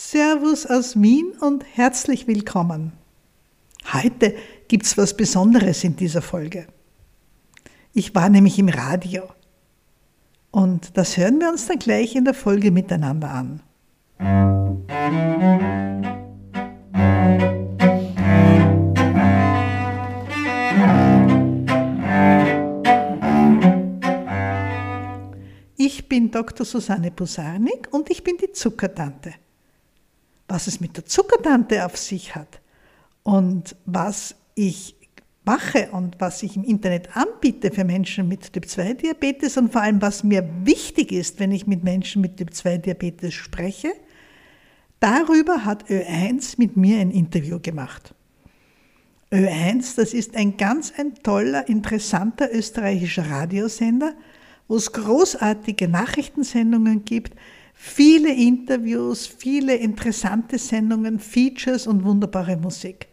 Servus aus Wien und herzlich willkommen. Heute gibt's was Besonderes in dieser Folge. Ich war nämlich im Radio. Und das hören wir uns dann gleich in der Folge miteinander an. Ich bin Dr. Susanne Pusarnik und ich bin die Zuckertante. Was es mit der Zuckertante auf sich hat und was ich mache und was ich im Internet anbiete für Menschen mit Typ-2-Diabetes und vor allem, was mir wichtig ist, wenn ich mit Menschen mit Typ-2-Diabetes spreche, darüber hat Ö1 mit mir ein Interview gemacht. Ö1, das ist ein ganz ein toller, interessanter österreichischer Radiosender, wo es großartige Nachrichtensendungen gibt, viele Interviews, viele interessante Sendungen, Features und wunderbare Musik.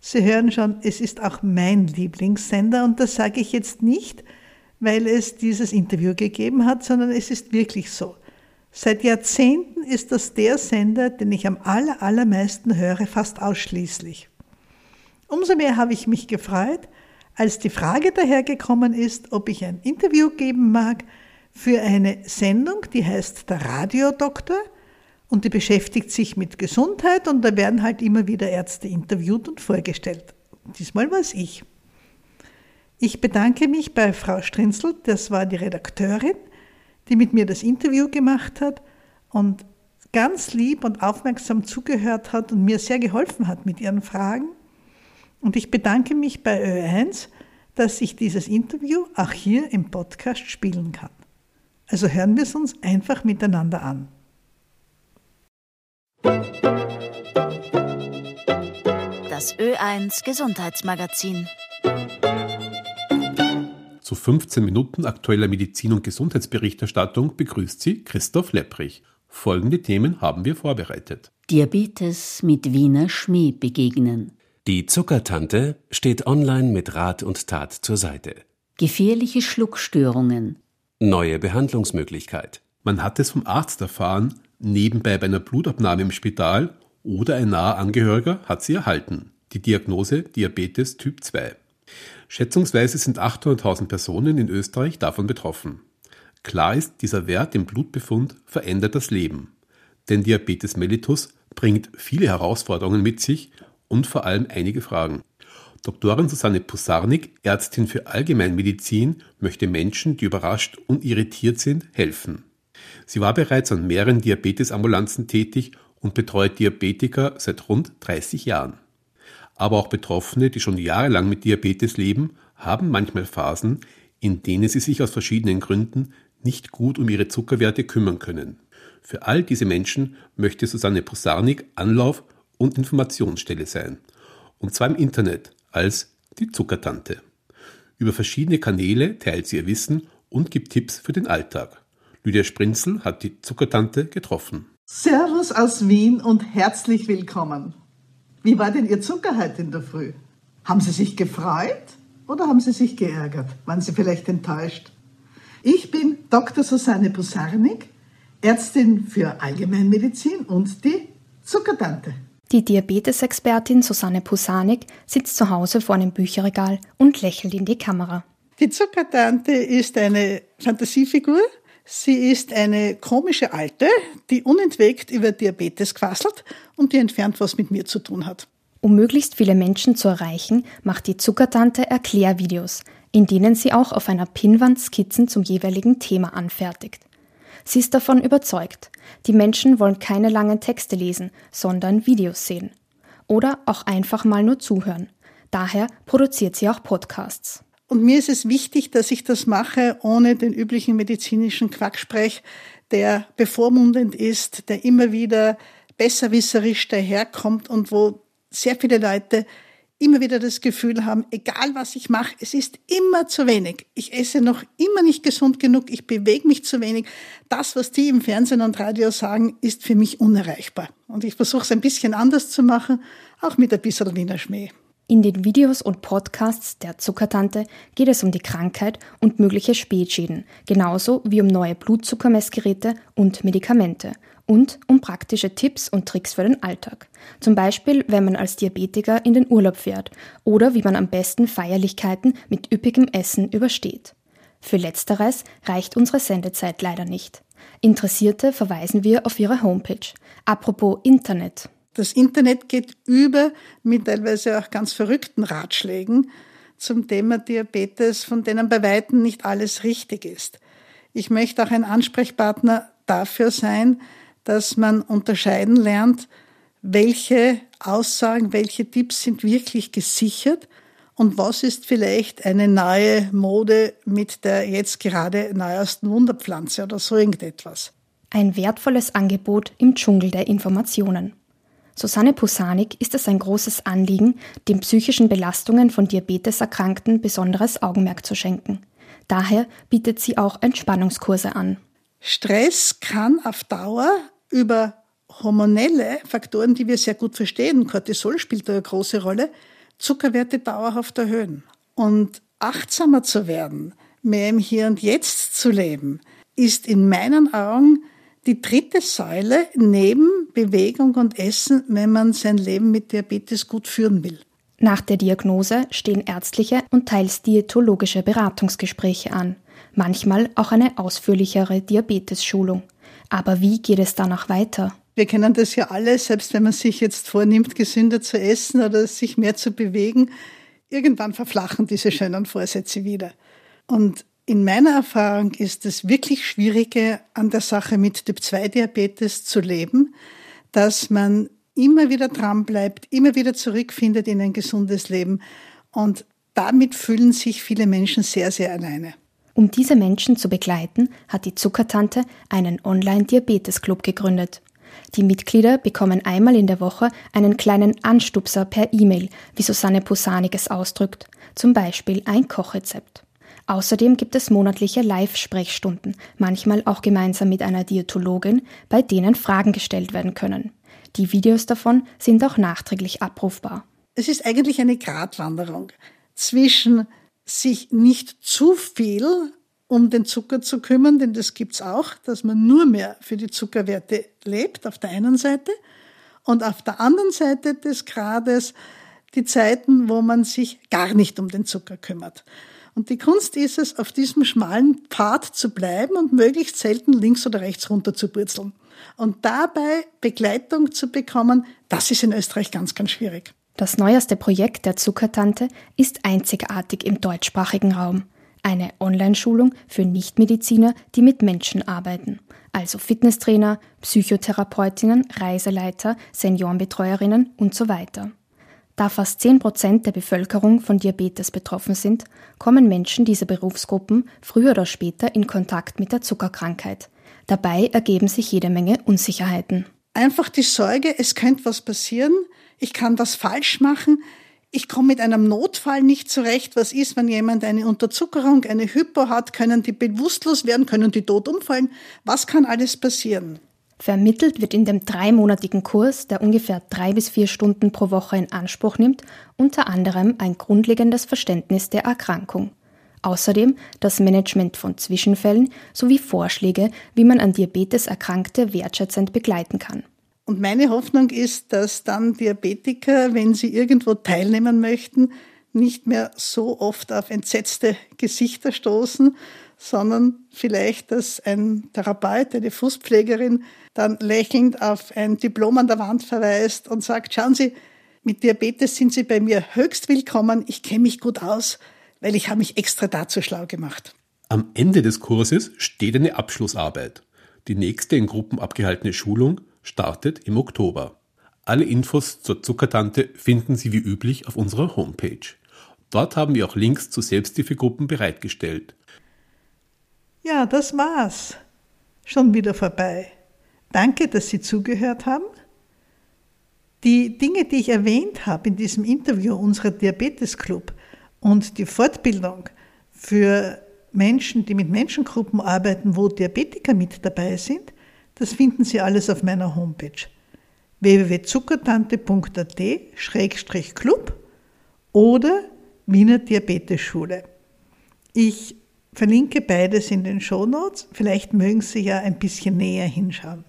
Sie hören schon, es ist auch mein Lieblingssender und das sage ich jetzt nicht, weil es dieses Interview gegeben hat, sondern es ist wirklich so. Seit Jahrzehnten ist das der Sender, den ich am aller, allermeisten höre, fast ausschließlich. Umso mehr habe ich mich gefreut, als die Frage dahergekommen ist, ob ich ein Interview geben mag für eine Sendung, die heißt Der Radiodoktor und die beschäftigt sich mit Gesundheit und da werden halt immer wieder Ärzte interviewt und vorgestellt. Diesmal war es ich. Ich bedanke mich bei Frau Strinzel, das war die Redakteurin, die mit mir das Interview gemacht hat und ganz lieb und aufmerksam zugehört hat und mir sehr geholfen hat mit ihren Fragen. Und ich bedanke mich bei Ö1, dass ich dieses Interview auch hier im Podcast spielen kann. Also hören wir es uns einfach miteinander an. Das Ö1 Gesundheitsmagazin. Zu 15 Minuten aktueller Medizin- und Gesundheitsberichterstattung begrüßt Sie Christoph Lepprich. Folgende Themen haben wir vorbereitet. Diabetes mit Wiener Schmäh begegnen. Die Zuckertante steht online mit Rat und Tat zur Seite. Gefährliche Schluckstörungen. Neue Behandlungsmöglichkeit. Man hat es vom Arzt erfahren, nebenbei bei einer Blutabnahme im Spital oder ein naher Angehöriger hat sie erhalten. Die Diagnose Diabetes Typ 2. Schätzungsweise sind 800.000 Personen in Österreich davon betroffen. Klar ist, dieser Wert im Blutbefund verändert das Leben. Denn Diabetes mellitus bringt viele Herausforderungen mit sich und vor allem einige Fragen. Doktorin Susanne Pusarnik, Ärztin für Allgemeinmedizin, möchte Menschen, die überrascht und irritiert sind, helfen. Sie war bereits an mehreren Diabetesambulanzen tätig und betreut Diabetiker seit rund 30 Jahren. Aber auch Betroffene, die schon jahrelang mit Diabetes leben, haben manchmal Phasen, in denen sie sich aus verschiedenen Gründen nicht gut um ihre Zuckerwerte kümmern können. Für all diese Menschen möchte Susanne Posarnik Anlauf und Informationsstelle sein. Und zwar im Internet als die Zuckertante. Über verschiedene Kanäle teilt sie ihr Wissen und gibt Tipps für den Alltag. Lydia Sprinzel hat die Zuckertante getroffen. Servus aus Wien und herzlich willkommen. Wie war denn Ihr Zucker heute in der Früh? Haben Sie sich gefreut oder haben Sie sich geärgert? Waren Sie vielleicht enttäuscht? Ich bin Dr. Susanne Busarnik, Ärztin für Allgemeinmedizin und die Zuckertante. Die Diabetesexpertin Susanne Pusanik sitzt zu Hause vor einem Bücherregal und lächelt in die Kamera. Die Zuckertante ist eine Fantasiefigur. Sie ist eine komische Alte, die unentwegt über Diabetes quasselt und die entfernt was mit mir zu tun hat. Um möglichst viele Menschen zu erreichen, macht die Zuckertante Erklärvideos, in denen sie auch auf einer Pinnwand Skizzen zum jeweiligen Thema anfertigt. Sie ist davon überzeugt, die Menschen wollen keine langen Texte lesen, sondern Videos sehen. Oder auch einfach mal nur zuhören. Daher produziert sie auch Podcasts. Und mir ist es wichtig, dass ich das mache ohne den üblichen medizinischen Quacksprech, der bevormundend ist, der immer wieder besserwisserisch daherkommt und wo sehr viele Leute immer wieder das Gefühl haben, egal was ich mache, es ist immer zu wenig. Ich esse noch immer nicht gesund genug, ich bewege mich zu wenig. Das, was die im Fernsehen und Radio sagen, ist für mich unerreichbar. Und ich versuche es ein bisschen anders zu machen, auch mit ein bisschen Wiener Schmäh. In den Videos und Podcasts der Zuckertante geht es um die Krankheit und mögliche Spätschäden, genauso wie um neue Blutzuckermessgeräte und Medikamente und um praktische Tipps und Tricks für den Alltag. Zum Beispiel, wenn man als Diabetiker in den Urlaub fährt oder wie man am besten Feierlichkeiten mit üppigem Essen übersteht. Für letzteres reicht unsere Sendezeit leider nicht. Interessierte verweisen wir auf ihre Homepage. Apropos Internet. Das Internet geht über mit teilweise auch ganz verrückten Ratschlägen zum Thema Diabetes, von denen bei weitem nicht alles richtig ist. Ich möchte auch ein Ansprechpartner dafür sein, dass man unterscheiden lernt, welche Aussagen, welche Tipps sind wirklich gesichert und was ist vielleicht eine neue Mode mit der jetzt gerade neuesten Wunderpflanze oder so irgendetwas. Ein wertvolles Angebot im Dschungel der Informationen. Susanne Pusanik ist es ein großes Anliegen, den psychischen Belastungen von Diabeteserkrankten besonderes Augenmerk zu schenken. Daher bietet sie auch Entspannungskurse an. Stress kann auf Dauer über hormonelle Faktoren, die wir sehr gut verstehen, Cortisol spielt eine große Rolle, Zuckerwerte dauerhaft erhöhen. Und achtsamer zu werden, mehr im Hier und Jetzt zu leben, ist in meinen Augen die dritte Säule neben Bewegung und Essen, wenn man sein Leben mit Diabetes gut führen will. Nach der Diagnose stehen ärztliche und teils diätologische Beratungsgespräche an, manchmal auch eine ausführlichere Diabetesschulung. Aber wie geht es danach weiter? Wir kennen das ja alle, selbst wenn man sich jetzt vornimmt, gesünder zu essen oder sich mehr zu bewegen, irgendwann verflachen diese schönen Vorsätze wieder. Und in meiner Erfahrung ist es wirklich Schwierige an der Sache mit Typ-2-Diabetes zu leben, dass man immer wieder dran bleibt, immer wieder zurückfindet in ein gesundes Leben. Und damit fühlen sich viele Menschen sehr, sehr alleine. Um diese Menschen zu begleiten, hat die Zuckertante einen Online-Diabetes-Club gegründet. Die Mitglieder bekommen einmal in der Woche einen kleinen Anstupser per E-Mail, wie Susanne Posanik es ausdrückt, zum Beispiel ein Kochrezept. Außerdem gibt es monatliche Live-Sprechstunden, manchmal auch gemeinsam mit einer Diätologin, bei denen Fragen gestellt werden können. Die Videos davon sind auch nachträglich abrufbar. Es ist eigentlich eine Gratwanderung zwischen sich nicht zu viel um den Zucker zu kümmern, denn das gibt's auch, dass man nur mehr für die Zuckerwerte lebt, auf der einen Seite, und auf der anderen Seite des Grades die Zeiten, wo man sich gar nicht um den Zucker kümmert. Und die Kunst ist es, auf diesem schmalen Pfad zu bleiben und möglichst selten links oder rechts runter zu purzeln. Und dabei Begleitung zu bekommen, das ist in Österreich ganz, ganz schwierig. Das neueste Projekt der Zuckertante ist einzigartig im deutschsprachigen Raum eine Online-Schulung für Nichtmediziner, die mit Menschen arbeiten, also Fitnesstrainer, Psychotherapeutinnen, Reiseleiter, Seniorenbetreuerinnen und so weiter. Da fast 10 Prozent der Bevölkerung von Diabetes betroffen sind, kommen Menschen dieser Berufsgruppen früher oder später in Kontakt mit der Zuckerkrankheit. Dabei ergeben sich jede Menge Unsicherheiten. Einfach die Sorge, es könnte was passieren, ich kann was falsch machen, ich komme mit einem Notfall nicht zurecht. Was ist, wenn jemand eine Unterzuckerung, eine Hypo hat? Können die bewusstlos werden? Können die tot umfallen? Was kann alles passieren? Vermittelt wird in dem dreimonatigen Kurs, der ungefähr drei bis vier Stunden pro Woche in Anspruch nimmt, unter anderem ein grundlegendes Verständnis der Erkrankung. Außerdem das Management von Zwischenfällen sowie Vorschläge, wie man an Diabetes Erkrankte wertschätzend begleiten kann. Und meine Hoffnung ist, dass dann Diabetiker, wenn sie irgendwo teilnehmen möchten, nicht mehr so oft auf entsetzte Gesichter stoßen, sondern vielleicht, dass ein Therapeut, eine Fußpflegerin dann lächelnd auf ein Diplom an der Wand verweist und sagt, schauen Sie, mit Diabetes sind Sie bei mir höchst willkommen, ich kenne mich gut aus, weil ich habe mich extra dazu schlau gemacht. Am Ende des Kurses steht eine Abschlussarbeit. Die nächste in Gruppen abgehaltene Schulung startet im Oktober. Alle Infos zur Zuckertante finden Sie wie üblich auf unserer Homepage. Dort haben wir auch Links zu Selbsthilfegruppen bereitgestellt. Ja, das war's. Schon wieder vorbei. Danke, dass Sie zugehört haben. Die Dinge, die ich erwähnt habe in diesem Interview unserer Diabetes Club und die Fortbildung für Menschen, die mit Menschengruppen arbeiten, wo Diabetiker mit dabei sind, das finden Sie alles auf meiner Homepage www.zuckertante.at-club oder Wiener Diabetesschule. Ich verlinke beides in den Shownotes. Vielleicht mögen Sie ja ein bisschen näher hinschauen.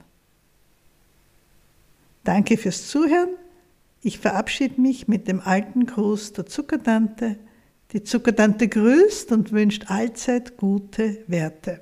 Danke fürs Zuhören. Ich verabschiede mich mit dem alten Gruß der Zuckertante. Die Zuckertante grüßt und wünscht allzeit gute Werte.